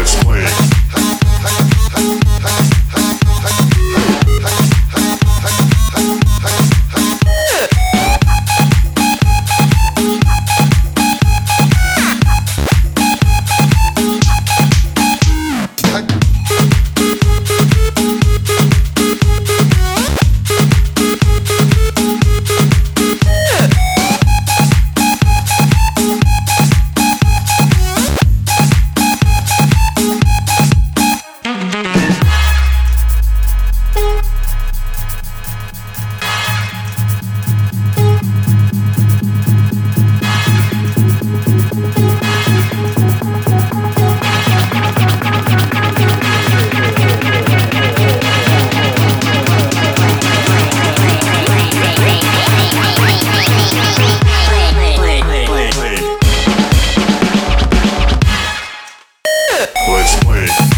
let's play. explain.